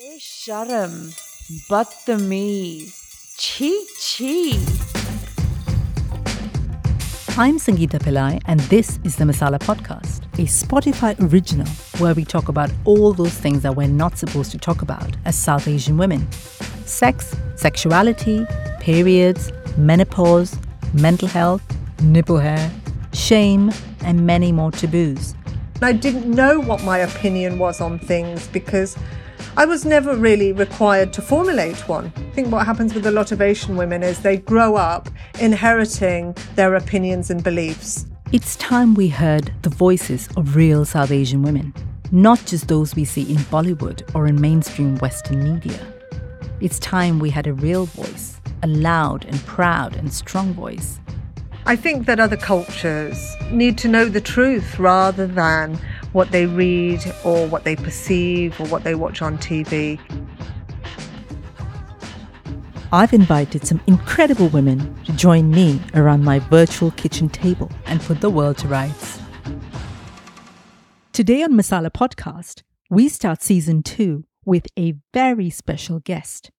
Sharam, Badtameez, Chee Chee. I'm Sangeeta Pillai, and this is the Masala Podcast, a Spotify original where we talk about all those things that we're not supposed to talk about as South Asian women sex, sexuality, periods, menopause, mental health, nipple hair, shame, and many more taboos. I didn't know what my opinion was on things because I was never really required to formulate one. I think what happens with a lot of Asian women is they grow up inheriting their opinions and beliefs. It's time we heard the voices of real South Asian women, not just those we see in Bollywood or in mainstream Western media. It's time we had a real voice, a loud and proud and strong voice. I think that other cultures need to know the truth rather than what they read or what they perceive or what they watch on TV. I've invited some incredible women to join me around my virtual kitchen table and put the world to rights. Today on Masala Podcast, we start season two with a very special guest.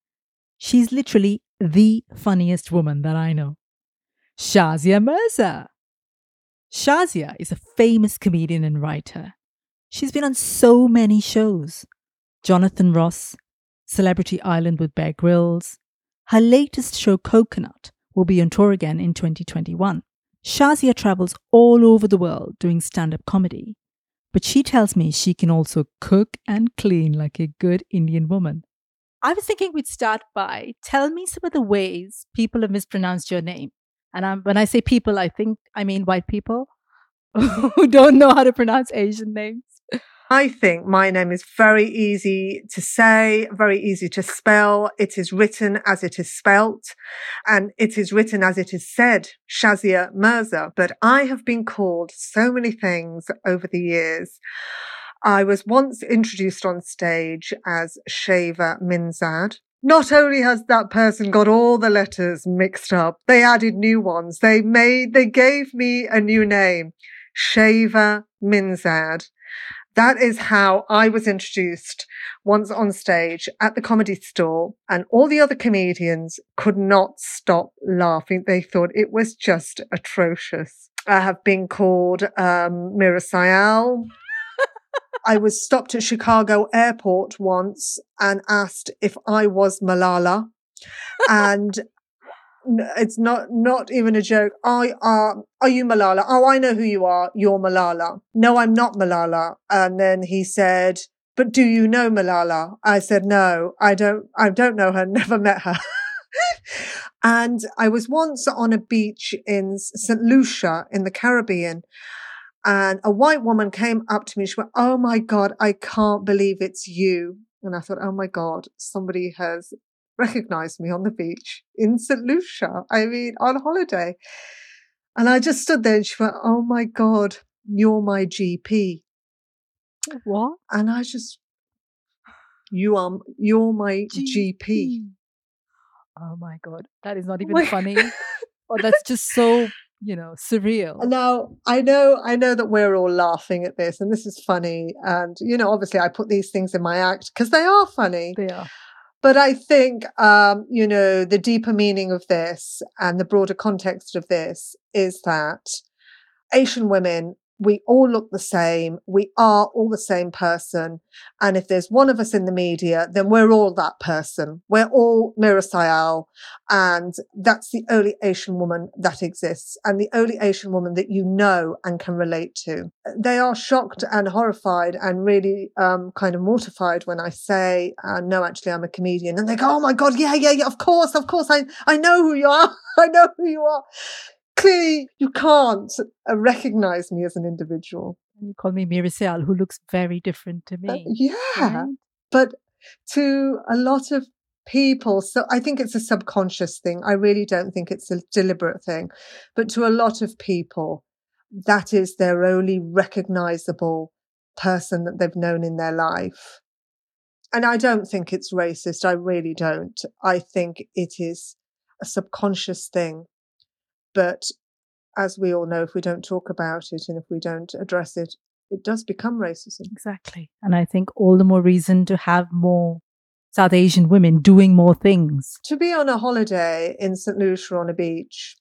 She's literally the funniest woman that I know Shazia Mirza. Shazia is a famous comedian and writer. She's been on so many shows Jonathan Ross, Celebrity Island with Bear Grylls. Her latest show, Coconut, will be on tour again in 2021. Shazia travels all over the world doing stand up comedy, but she tells me she can also cook and clean like a good Indian woman. I was thinking we'd start by tell me some of the ways people have mispronounced your name. And I'm, when I say people, I think I mean white people who don't know how to pronounce Asian names. I think my name is very easy to say, very easy to spell. It is written as it is spelt and it is written as it is said, Shazia Mirza. But I have been called so many things over the years. I was once introduced on stage as Shava Minzad. Not only has that person got all the letters mixed up, they added new ones. They made, they gave me a new name, Shava Minzad. That is how I was introduced once on stage at the comedy store and all the other comedians could not stop laughing. They thought it was just atrocious. I have been called, um, Meera Syal. I was stopped at Chicago airport once and asked if I was Malala. And it's not not even a joke. I are are you Malala? Oh, I know who you are. You're Malala. No, I'm not Malala. And then he said, "But do you know Malala?" I said, "No, I don't. I don't know her. Never met her." and I was once on a beach in St. Lucia in the Caribbean. And a white woman came up to me. She went, Oh my God, I can't believe it's you. And I thought, Oh my God, somebody has recognized me on the beach in St. Lucia. I mean, on holiday. And I just stood there and she went, Oh my God, you're my GP. What? And I just, you are, you're my GP. GP. Oh my God. That is not oh even oh funny. or that's just so, you know, surreal. Now, I know, I know that we're all laughing at this and this is funny. And, you know, obviously I put these things in my act because they are funny. They are. But I think, um, you know, the deeper meaning of this and the broader context of this is that Asian women we all look the same. We are all the same person. And if there's one of us in the media, then we're all that person. We're all Meera Syal. And that's the only Asian woman that exists and the only Asian woman that you know and can relate to. They are shocked and horrified and really um, kind of mortified when I say, uh, no, actually, I'm a comedian. And they go, oh my God, yeah, yeah, yeah, of course, of course. I, I know who you are. I know who you are clearly you can't uh, recognize me as an individual. You call me Syal, who looks very different to uh, me. Uh, yeah. But to a lot of people, so I think it's a subconscious thing. I really don't think it's a deliberate thing. But to a lot of people, that is their only recognizable person that they've known in their life. And I don't think it's racist. I really don't. I think it is a subconscious thing but as we all know, if we don't talk about it and if we don't address it, it does become racism. Exactly. And I think all the more reason to have more South Asian women doing more things. To be on a holiday in St. Lucia on a beach,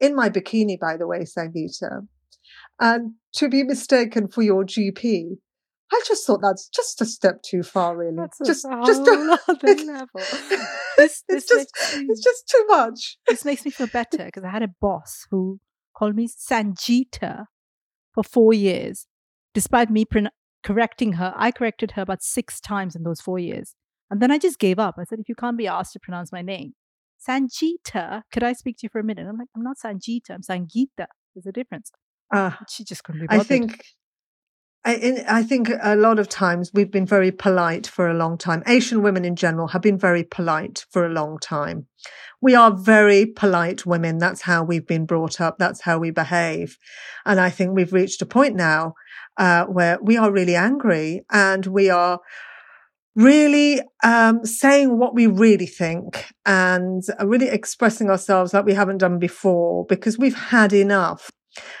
in my bikini, by the way, Sangeeta, and to be mistaken for your GP, I just thought that's just a step too far, really. That's a just, whole just a, other level. This, it's this, just, me, it's just too much. this makes me feel better because I had a boss who called me Sangeeta for four years. Despite me pron- correcting her, I corrected her about six times in those four years. And then I just gave up. I said, if you can't be asked to pronounce my name, Sangeeta, could I speak to you for a minute? I'm like, I'm not Sangeeta, I'm Sangeeta. There's a difference. Uh, She just couldn't be I bothered. think I, think a lot of times we've been very polite for a long time. Asian women in general have been very polite for a long time. We are very polite women. That's how we've been brought up. That's how we behave. And I think we've reached a point now uh, where we are really angry and we are really um, saying what we really think and really expressing ourselves like we haven't done before because we've had enough.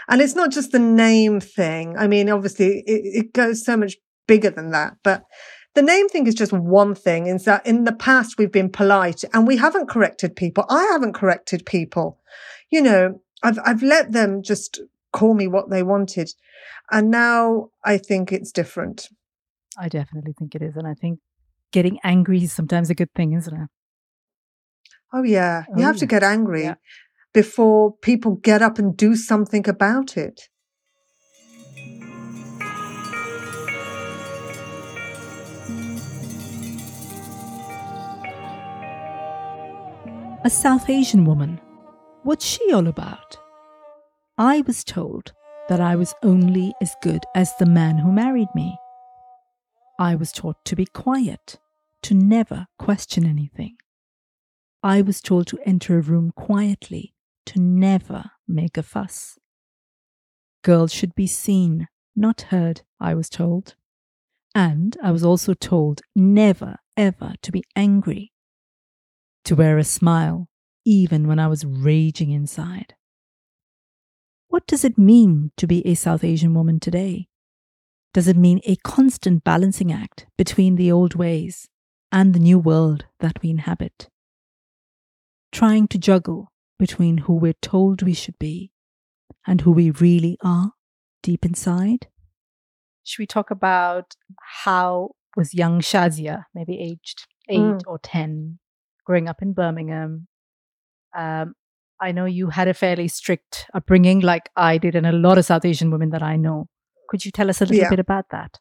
And it's not just the name thing. I mean, obviously it, it goes so much bigger than that, but the name thing is just one thing is that in the past we've been polite and we haven't corrected people. I haven't corrected people. You know, I've, I've let them just call me what they wanted. And now I think it's different. I definitely think it is. And I think getting angry is sometimes a good thing, isn't it? Oh yeah. You Oh, have to get angry Yeah. Before people get up and do something about it. A South Asian woman. What's she all about? I was told that I was only as good as the man who married me. I was taught to be quiet, to never question anything. I was told to enter a room quietly, to never make a fuss. Girls should be seen, not heard, I was told. And I was also told never, ever to be angry to wear a smile, even when I was raging inside. What does it mean to be a South Asian woman today? Does it mean a constant balancing act between the old ways and the new world that we inhabit? Trying to juggle between who we're told we should be and who we really are deep inside? Should we talk about how was young Shazia, maybe aged eight Mm. or 10, growing up in Birmingham. Um, I know you had a fairly strict upbringing, like I did, and a lot of South Asian women that I know. Could you tell us a little Yeah. bit about that?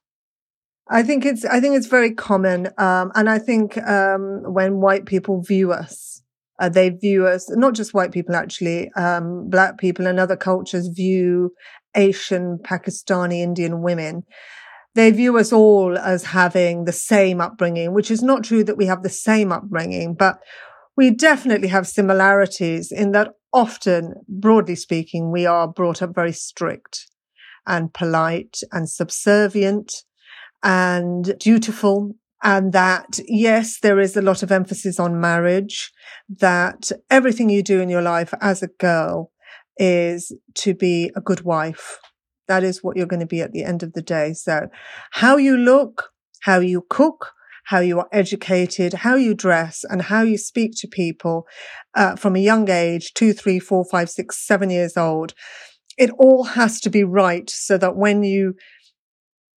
I think it's I think it's very common, um, and I think um, when white people view us, uh, they view us not just white people actually, um, black people and other cultures view Asian, Pakistani, Indian women. They view us all as having the same upbringing, which is not true that we have the same upbringing, but we definitely have similarities in that often, broadly speaking, we are brought up very strict and polite and subservient and dutiful. And that, yes, there is a lot of emphasis on marriage, that everything you do in your life as a girl is to be a good wife. That is what you're going to be at the end of the day. So how you look, how you cook, how you are educated, how you dress and how you speak to people uh, from a young age, two, three, four, five, six, seven years old. It all has to be right so that when you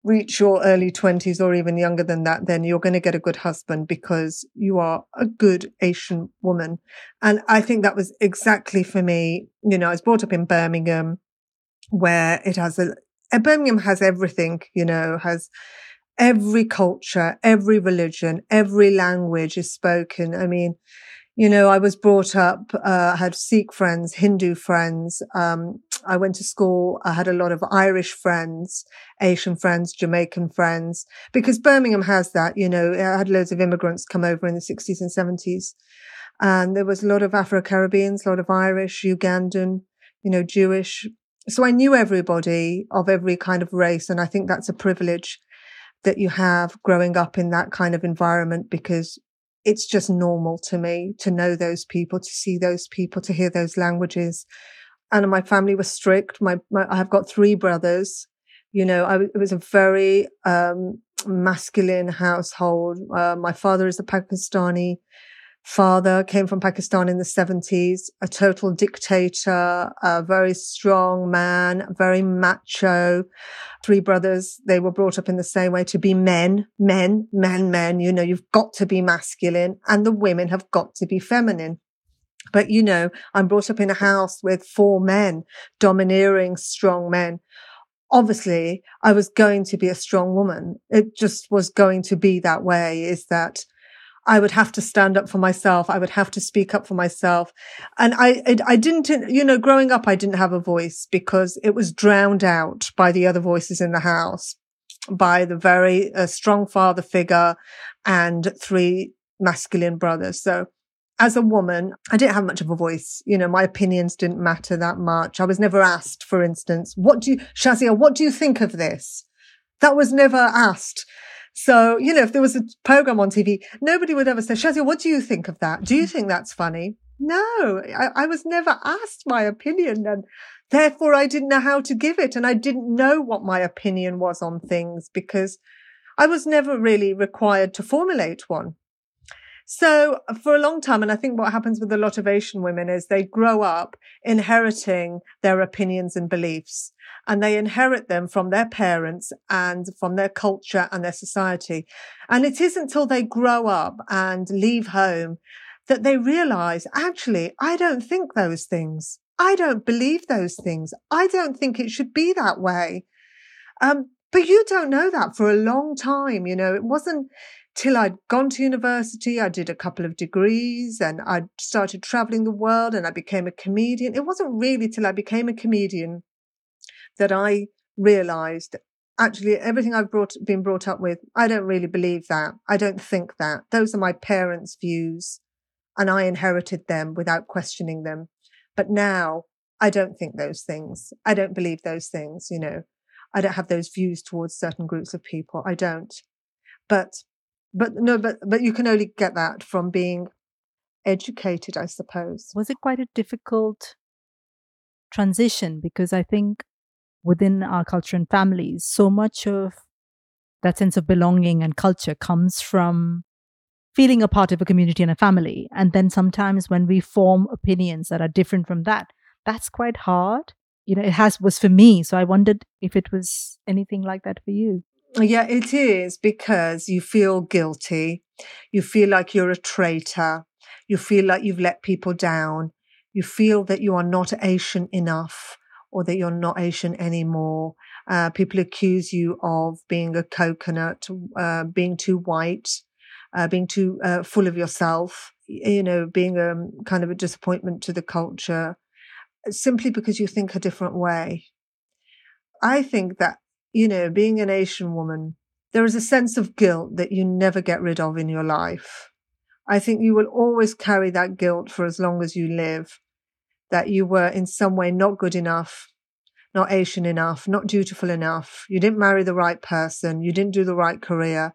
reach your early 20s or even younger than that, then you're going to get a good husband because you are a good Asian woman. And I think that was exactly for me. You know, I was brought up in Birmingham where it has a, uh, Birmingham has everything, you know, has every culture, every religion, every language is spoken. I mean, you know, I was brought up, uh, I had Sikh friends, Hindu friends. Um, I went to school. I had a lot of Irish friends, Asian friends, Jamaican friends, because Birmingham has that, you know, I had loads of immigrants come over in the 60s and 70s. And there was a lot of Afro-Caribbeans, a lot of Irish, Ugandan, you know, Jewish. So I knew everybody of every kind of race. And I think that's a privilege that you have growing up in that kind of environment because it's just normal to me to know those people, to see those people, to hear those languages. And my family was strict. My, my I've got three brothers. You know, I, it was a very um, masculine household. Uh, my father is a Pakistani father, came from Pakistan in the 70s, a total dictator, a very strong man, very macho. Three brothers, they were brought up in the same way to be men, men, men, men. You know, you've got to be masculine and the women have got to be feminine. But you know, I'm brought up in a house with four men, domineering, strong men. Obviously, I was going to be a strong woman. It just was going to be that way is that I would have to stand up for myself. I would have to speak up for myself. And I, I, I didn't, you know, growing up, I didn't have a voice because it was drowned out by the other voices in the house, by the very uh, strong father figure and three masculine brothers. So as a woman, I didn't have much of a voice. You know, my opinions didn't matter that much. I was never asked, for instance, what do you, Shazia, what do you think of this? That was never asked. So, you know, if there was a program on TV, nobody would ever say, Shazia, what do you think of that? Do you mm. think that's funny? No, I, I was never asked my opinion and therefore I didn't know how to give it. And I didn't know what my opinion was on things because I was never really required to formulate one. So for a long time, and I think what happens with a lot of Asian women is they grow up inheriting their opinions and beliefs and they inherit them from their parents and from their culture and their society. And it isn't until they grow up and leave home that they realize, actually, I don't think those things. I don't believe those things. I don't think it should be that way. Um, but you don't know that for a long time. You know, it wasn't till I'd gone to university. I did a couple of degrees and I started traveling the world and I became a comedian. It wasn't really till I became a comedian that I realized actually everything I've brought, been brought up with, I don't really believe that. I don't think that. Those are my parents' views and I inherited them without questioning them. But now I don't think those things. I don't believe those things, you know. I don't have those views towards certain groups of people. I don't. But, but no, but, but you can only get that from being educated, I suppose. Was it quite a difficult transition? Because I think within our culture and families, so much of that sense of belonging and culture comes from feeling a part of a community and a family. And then sometimes when we form opinions that are different from that, that's quite hard. You know, it has was for me. So I wondered if it was anything like that for you. Yeah, it is because you feel guilty. You feel like you're a traitor. You feel like you've let people down. You feel that you are not Asian enough or that you're not Asian anymore. Uh, people accuse you of being a coconut, uh, being too white, uh, being too uh, full of yourself, you know, being a um, kind of a disappointment to the culture simply because you think a different way. I think that, you know, being an Asian woman, there is a sense of guilt that you never get rid of in your life. I think you will always carry that guilt for as long as you live that you were in some way not good enough, not Asian enough, not dutiful enough. You didn't marry the right person. You didn't do the right career.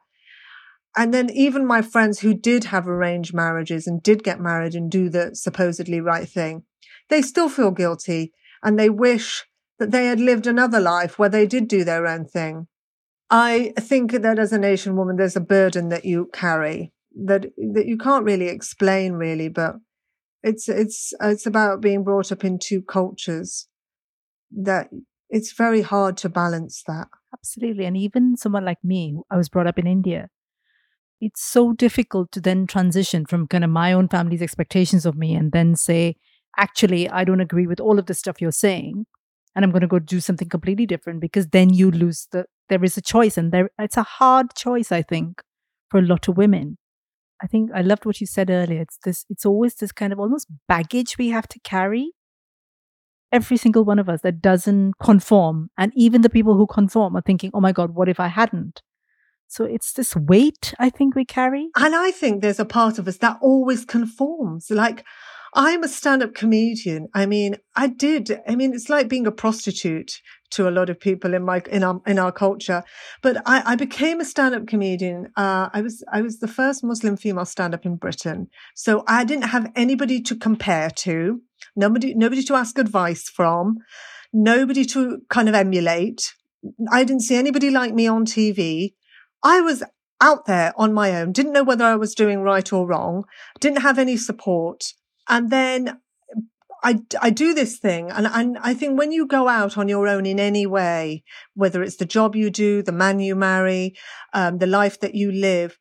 And then even my friends who did have arranged marriages and did get married and do the supposedly right thing, they still feel guilty and they wish that they had lived another life where they did do their own thing. I think that as an Asian woman, there's a burden that you carry that, that you can't really explain really, but it's it's it's about being brought up in two cultures that it's very hard to balance that. Absolutely and even someone like me i was brought up in india. It's so difficult to then transition from kind of my own family's expectations of me and then say actually i don't agree with all of the stuff you're saying and i'm going to go do something completely different because then you lose the there is a choice and there it's a hard choice i think for a lot of women I think I loved what you said earlier. It's this it's always this kind of almost baggage we have to carry. Every single one of us that doesn't conform. And even the people who conform are thinking, oh my God, what if I hadn't? So it's this weight I think we carry. And I think there's a part of us that always conforms. Like I'm a stand-up comedian. I mean, I did. I mean, it's like being a prostitute to a lot of people in my in our in our culture. But I, I became a stand-up comedian. Uh, I was I was the first Muslim female stand-up in Britain, so I didn't have anybody to compare to, nobody nobody to ask advice from, nobody to kind of emulate. I didn't see anybody like me on TV. I was out there on my own, didn't know whether I was doing right or wrong, didn't have any support. And then I, I do this thing. And, and I think when you go out on your own in any way, whether it's the job you do, the man you marry, um, the life that you live,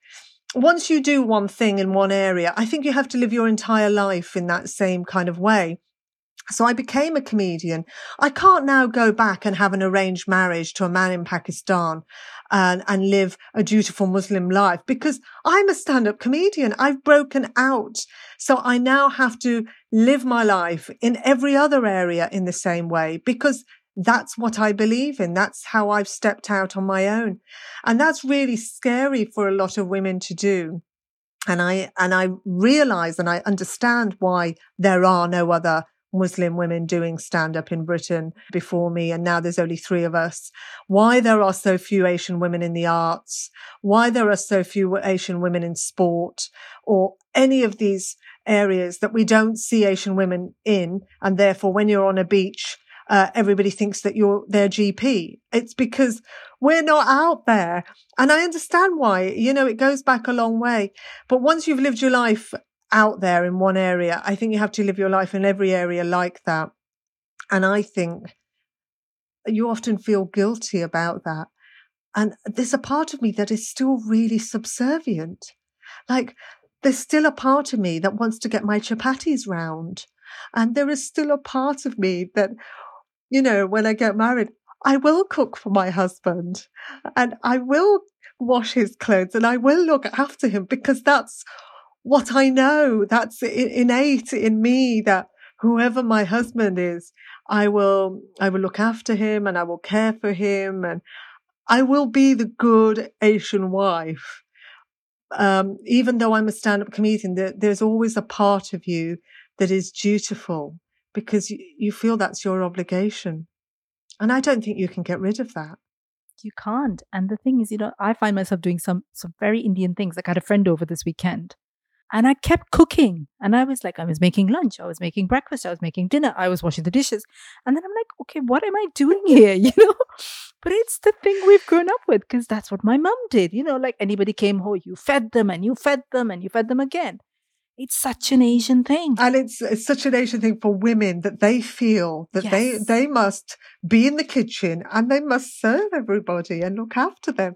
once you do one thing in one area, I think you have to live your entire life in that same kind of way. So I became a comedian. I can't now go back and have an arranged marriage to a man in Pakistan and, and live a dutiful Muslim life because I'm a stand-up comedian. I've broken out. So I now have to live my life in every other area in the same way because that's what I believe in. That's how I've stepped out on my own. And that's really scary for a lot of women to do. And I, and I realize and I understand why there are no other Muslim women doing stand up in Britain before me, and now there's only three of us. Why there are so few Asian women in the arts, why there are so few Asian women in sport, or any of these areas that we don't see Asian women in, and therefore when you're on a beach, uh, everybody thinks that you're their GP. It's because we're not out there. And I understand why, you know, it goes back a long way. But once you've lived your life out there in one area. I think you have to live your life in every area like that. And I think you often feel guilty about that. And there's a part of me that is still really subservient. Like there's still a part of me that wants to get my chapatis round. And there is still a part of me that, you know, when I get married, I will cook for my husband and I will wash his clothes and I will look after him because that's what I know. That's innate in me that whoever my husband is, I will, I will look after him and I will care for him and I will be the good Asian wife. Um, even though I'm a stand-up comedian, there, there's always a part of you that is dutiful because you, you feel that's your obligation. And I don't think you can get rid of that you can't. And the thing is, you know, I find myself doing some some very Indian things. Like I had a friend over this weekend, and I kept cooking. And I was like, I was making lunch, I was making breakfast, I was making dinner, I was washing the dishes. And then I'm like, okay, what am I doing here? You know? But it's the thing we've grown up with because that's what my mom did. You know, like anybody came home, you fed them and you fed them and you fed them again. It's such an Asian thing. And it's, it's such an Asian thing for women that they feel that yes. they, they must be in the kitchen and they must serve everybody and look after them.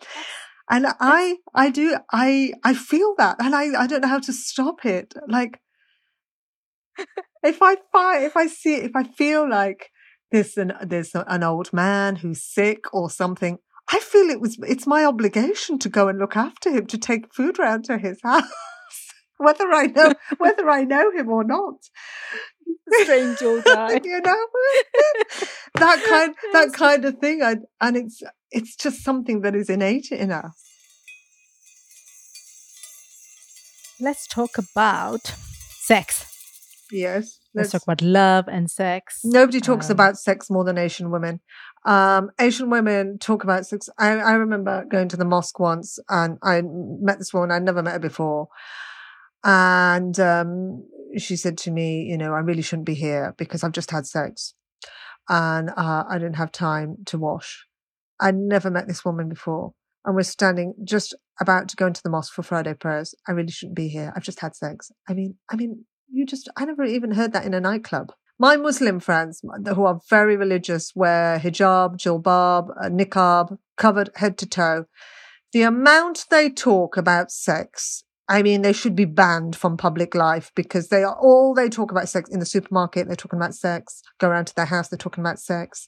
And I, I do, I, I feel that and I, I don't know how to stop it. Like, if I find, if I see, if I feel like there's an, there's an old man who's sick or something, I feel it was, it's my obligation to go and look after him, to take food round to his house. Whether I know, whether I know him or not. Strange old guy. you know? that kind, that kind of thing. I, and it's, it's just something that is innate in us. Let's talk about sex. Yes. Let's, let's talk about love and sex. Nobody talks um, about sex more than Asian women. Um, Asian women talk about sex. I, I remember going to the mosque once and I met this woman. I'd never met her before. And um, she said to me, you know, I really shouldn't be here because I've just had sex and uh, I didn't have time to wash. I'd never met this woman before. And we're standing just about to go into the mosque for Friday prayers. I really shouldn't be here. I've just had sex. I mean, I mean, you just, I never even heard that in a nightclub. My Muslim friends who are very religious wear hijab, jilbab, uh, niqab, covered head to toe. The amount they talk about sex, I mean, they should be banned from public life because they are all they talk about sex in the supermarket. They're talking about sex. Go around to their house. They're talking about sex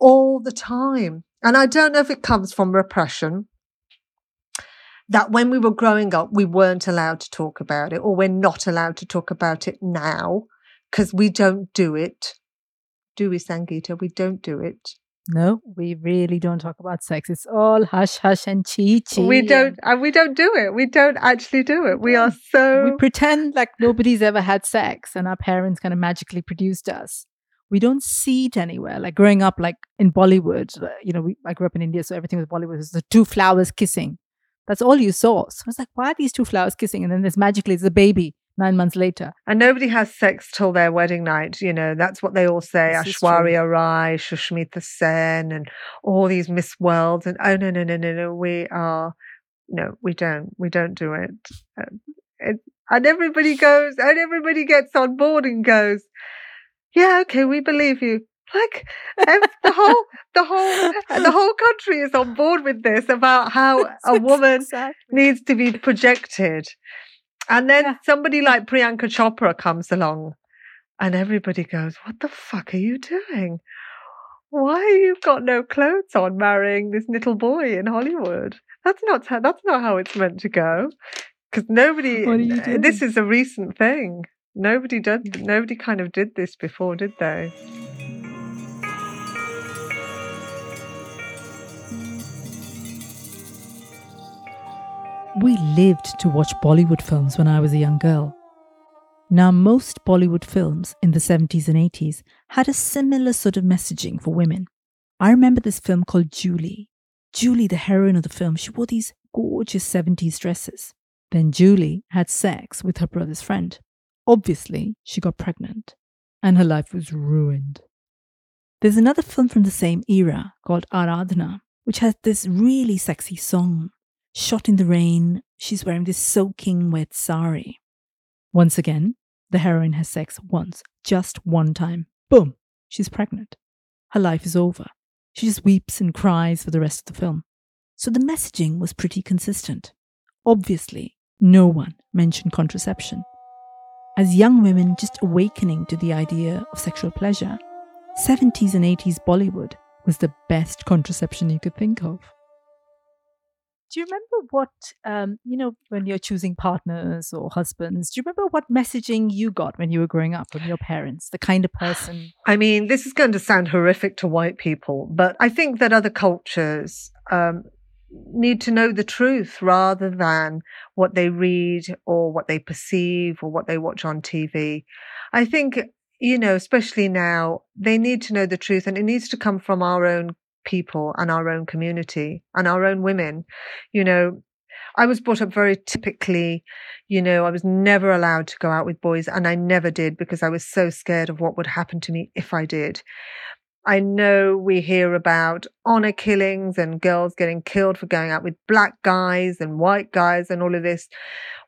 all the time. And I don't know if it comes from repression that when we were growing up, we weren't allowed to talk about it, or we're not allowed to talk about it now because we don't do it. Do we, Sangeeta? We don't do it. No, we really don't talk about sex. It's all hush hush and chi chi. We don't, and we don't do it. We don't actually do it. We are so. We pretend like nobody's ever had sex and our parents kind of magically produced us we don't see it anywhere. Like growing up, like in Bollywood, uh, you know, we, I grew up in India, so everything was Bollywood. It's the two flowers kissing. That's all you saw. So I was like, why are these two flowers kissing? And then there's magically it's a baby nine months later. And nobody has sex till their wedding night. You know, that's what they all say. This. Aishwarya Rai, Shushmita Sen, and all these Miss Worlds. And oh, no, no, no, no, no. We are, no, we don't. We don't do it. Uh, it and everybody goes, and everybody gets on board and goes, yeah, okay, we believe you. Like the whole, the whole, the whole country is on board with this about how a woman Exactly. needs to be projected. And then somebody like Priyanka Chopra comes along and everybody goes, What the fuck are you doing? Why you've got no clothes on marrying this little boy in Hollywood? That's not how, that's not how it's meant to go. Because nobody, you this is a recent thing. Nobody did, nobody kind of did this before, did they? We lived to watch Bollywood films when I was a young girl. Now, most Bollywood films in the 70s and 80s had a similar sort of messaging for women. I remember this film called Julie. Julie, the heroine of the film, she wore these gorgeous 70s dresses. Then Julie had sex with her brother's friend. Obviously, she got pregnant, and her life was ruined. There's another film from the same era called Aradhana, which has this really sexy song shot in the rain. She's wearing this soaking wet sari. Once again, the heroine has sex once, just one time. Boom, she's pregnant. Her life is over. She just weeps and cries for the rest of the film. So the messaging was pretty consistent. Obviously, no one mentioned contraception. As young women just awakening to the idea of sexual pleasure, 70s and 80s Bollywood was the best contraception you could think of. Do you remember what, um, you know, when you're choosing partners or husbands, do you remember what messaging you got when you were growing up from your parents? The kind of person. I mean, this is going to sound horrific to white people, but I think that other cultures um, need to know the truth rather than what they read or what they perceive or what they watch on TV. I think, you know, especially now, they need to know the truth and it needs to come from our own people and our own community and our own women. You know, I was brought up very typically, you know, I was never allowed to go out with boys and I never did because I was so scared of what would happen to me if I did. I know we hear about honor killings and girls getting killed for going out with black guys and white guys and all of this.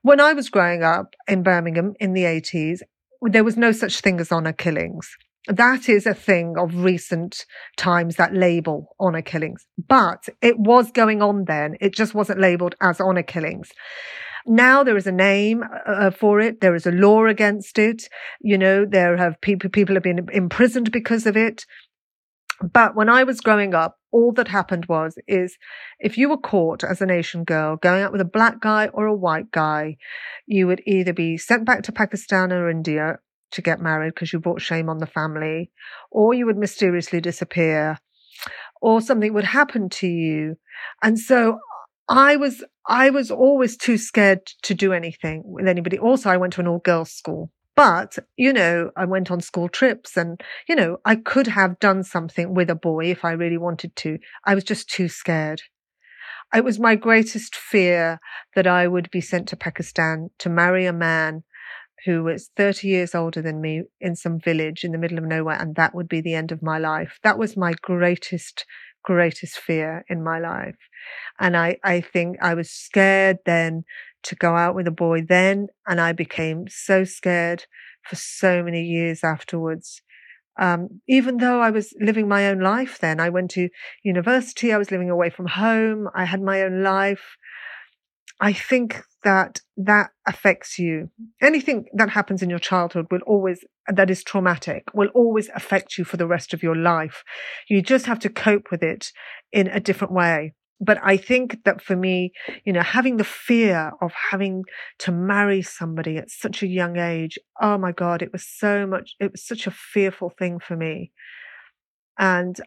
When I was growing up in Birmingham in the 80s, there was no such thing as honor killings. That is a thing of recent times, that label honor killings. But it was going on then. It just wasn't labeled as honor killings. Now there is a name uh, for it. There is a law against it. You know, there have people, people have been imprisoned because of it. But when I was growing up, all that happened was, is if you were caught as an Asian girl going out with a black guy or a white guy, you would either be sent back to Pakistan or India to get married because you brought shame on the family, or you would mysteriously disappear, or something would happen to you. And so I was, I was always too scared to do anything with anybody. Also, I went to an all girls school. But, you know, I went on school trips and, you know, I could have done something with a boy if I really wanted to. I was just too scared. It was my greatest fear that I would be sent to Pakistan to marry a man who was 30 years older than me in some village in the middle of nowhere, and that would be the end of my life. That was my greatest, greatest fear in my life. And I, I think I was scared then to go out with a boy then, and I became so scared for so many years afterwards. Um, even though I was living my own life then, I went to university, I was living away from home, I had my own life. I think that that affects you. Anything that happens in your childhood will always, that is traumatic, will always affect you for the rest of your life. You just have to cope with it in a different way. But I think that for me, you know, having the fear of having to marry somebody at such a young age, oh my God, it was so much, it was such a fearful thing for me. And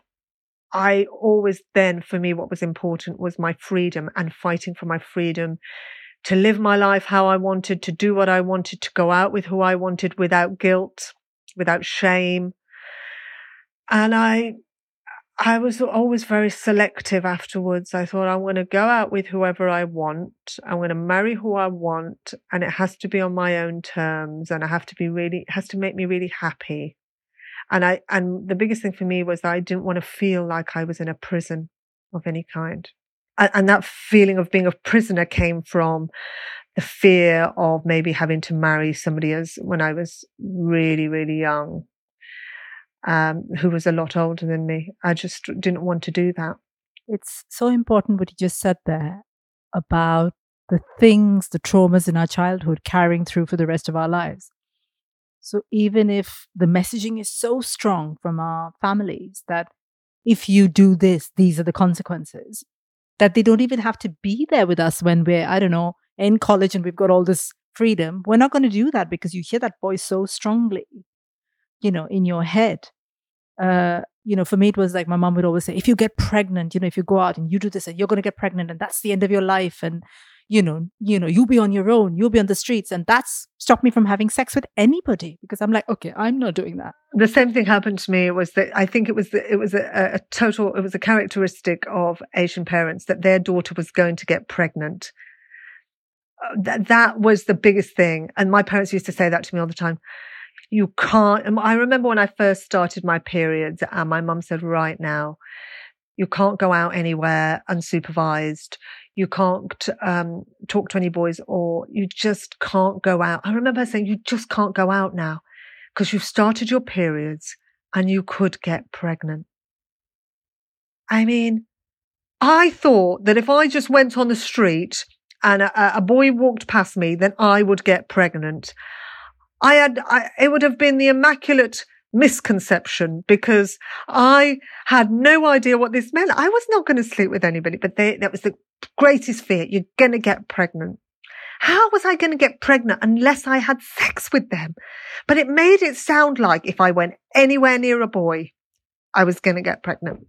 I always then, for me, what was important was my freedom and fighting for my freedom to live my life how I wanted, to do what I wanted, to go out with who I wanted without guilt, without shame. And I, I was always very selective afterwards. I thought I'm going to go out with whoever I want. I'm going to marry who I want and it has to be on my own terms and I have to be really, it has to make me really happy. And I, and the biggest thing for me was that I didn't want to feel like I was in a prison of any kind. And, and that feeling of being a prisoner came from the fear of maybe having to marry somebody as when I was really, really young um, who was a lot older than me. I just didn't want to do that. It's so important what you just said there about the things, the traumas in our childhood carrying through for the rest of our lives. So even if the messaging is so strong from our families that if you do this, these are the consequences, that they don't even have to be there with us when we're, I don't know, in college and we've got all this freedom. We're not going to do that because you hear that voice so strongly you know, in your head. Uh, you know, for me, it was like my mom would always say, if you get pregnant, you know, if you go out and you do this and you're going to get pregnant and that's the end of your life. And, you know, you know, you'll be on your own, you'll be on the streets. And that's stopped me from having sex with anybody because I'm like, okay, I'm not doing that. The same thing happened to me was that I think it was, the, it was a, a total, it was a characteristic of Asian parents that their daughter was going to get pregnant. Uh, that, that was the biggest thing. And my parents used to say that to me all the time you can't. I remember when I first started my periods, and my mum said, right now, you can't go out anywhere unsupervised. You can't um, talk to any boys, or you just can't go out. I remember saying, you just can't go out now because you've started your periods and you could get pregnant. I mean, I thought that if I just went on the street and a, a boy walked past me, then I would get pregnant. I had, I, it would have been the immaculate misconception because I had no idea what this meant. I was not going to sleep with anybody, but they, that was the greatest fear. You're going to get pregnant. How was I going to get pregnant unless I had sex with them? But it made it sound like if I went anywhere near a boy, I was going to get pregnant.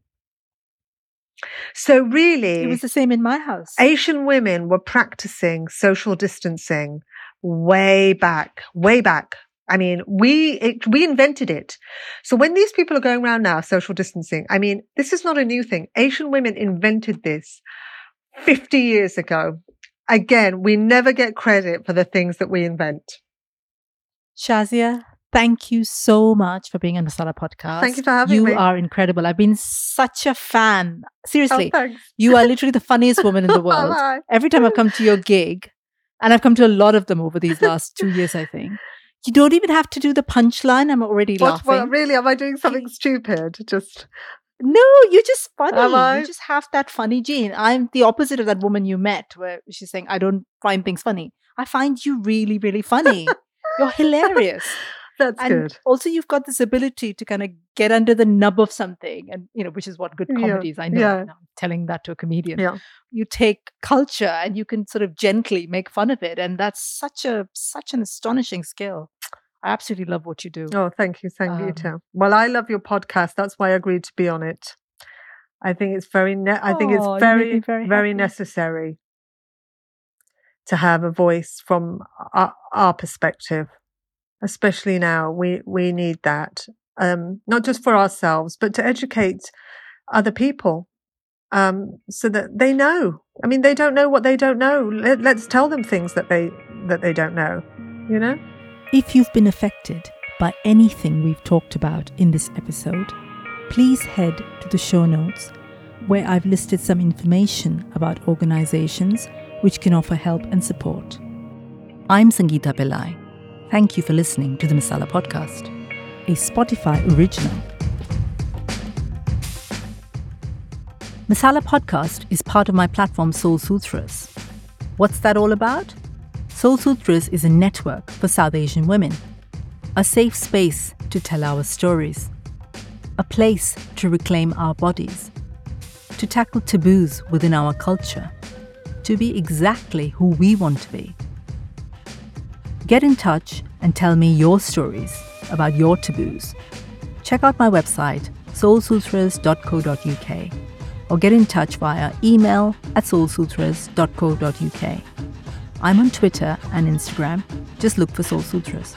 So really, it was the same in my house. Asian women were practicing social distancing way back, way back. I mean, we, it, we invented it. So when these people are going around now, social distancing, I mean, this is not a new thing. Asian women invented this 50 years ago. Again, we never get credit for the things that we invent. Shazia, thank you so much for being on the Masala podcast. Thank you for having you me. You are incredible. I've been such a fan. Seriously, oh, you are literally the funniest woman in the world. Every time I've come to your gig, and I've come to a lot of them over these last two years, I think. You don't even have to do the punchline. I'm already what, laughing. What, really? Am I doing something stupid? Just. No, you're just funny. You just have that funny gene. I'm the opposite of that woman you met where she's saying, I don't find things funny. I find you really, really funny. you're hilarious. That's and good. Also, you've got this ability to kind of get under the nub of something, and you know, which is what good comedies. Yeah. I know. Yeah. I'm telling that to a comedian. Yeah. You take culture and you can sort of gently make fun of it, and that's such a such an astonishing skill. I absolutely love what you do. Oh, thank you, thank Um, you too. Well, I love your podcast. That's why I agreed to be on it. I think it's very. Ne- I think Oh, it's you very, very very necessary to have a voice from our, our perspective, especially now. We we need that, um, not just for ourselves, but to educate other people, um, so that they know. I mean, they don't know what they don't know. Let, let's tell them things that they that they don't know. You know. If you've been affected by anything we've talked about in this episode, please head to the show notes where I've listed some information about organizations which can offer help and support. I'm Sangeeta Pillai. Thank you for listening to the Masala Podcast, a Spotify original. Masala Podcast is part of my platform Soul Sutras. What's that all about? Soul Sutras is a network for South Asian women, a safe space to tell our stories, a place to reclaim our bodies, to tackle taboos within our culture, to be exactly who we want to be. Get in touch and tell me your stories about your taboos. Check out my website, soulsutras.co.uk, or get in touch via email at soulsutras.co.uk. I'm on Twitter and Instagram. Just look for Soul Sutras.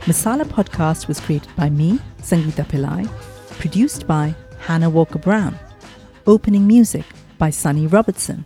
Masala Podcast was created by me, Sangeeta Pillai, produced by Hannah Walker Brown. Opening music by Sonny Robertson.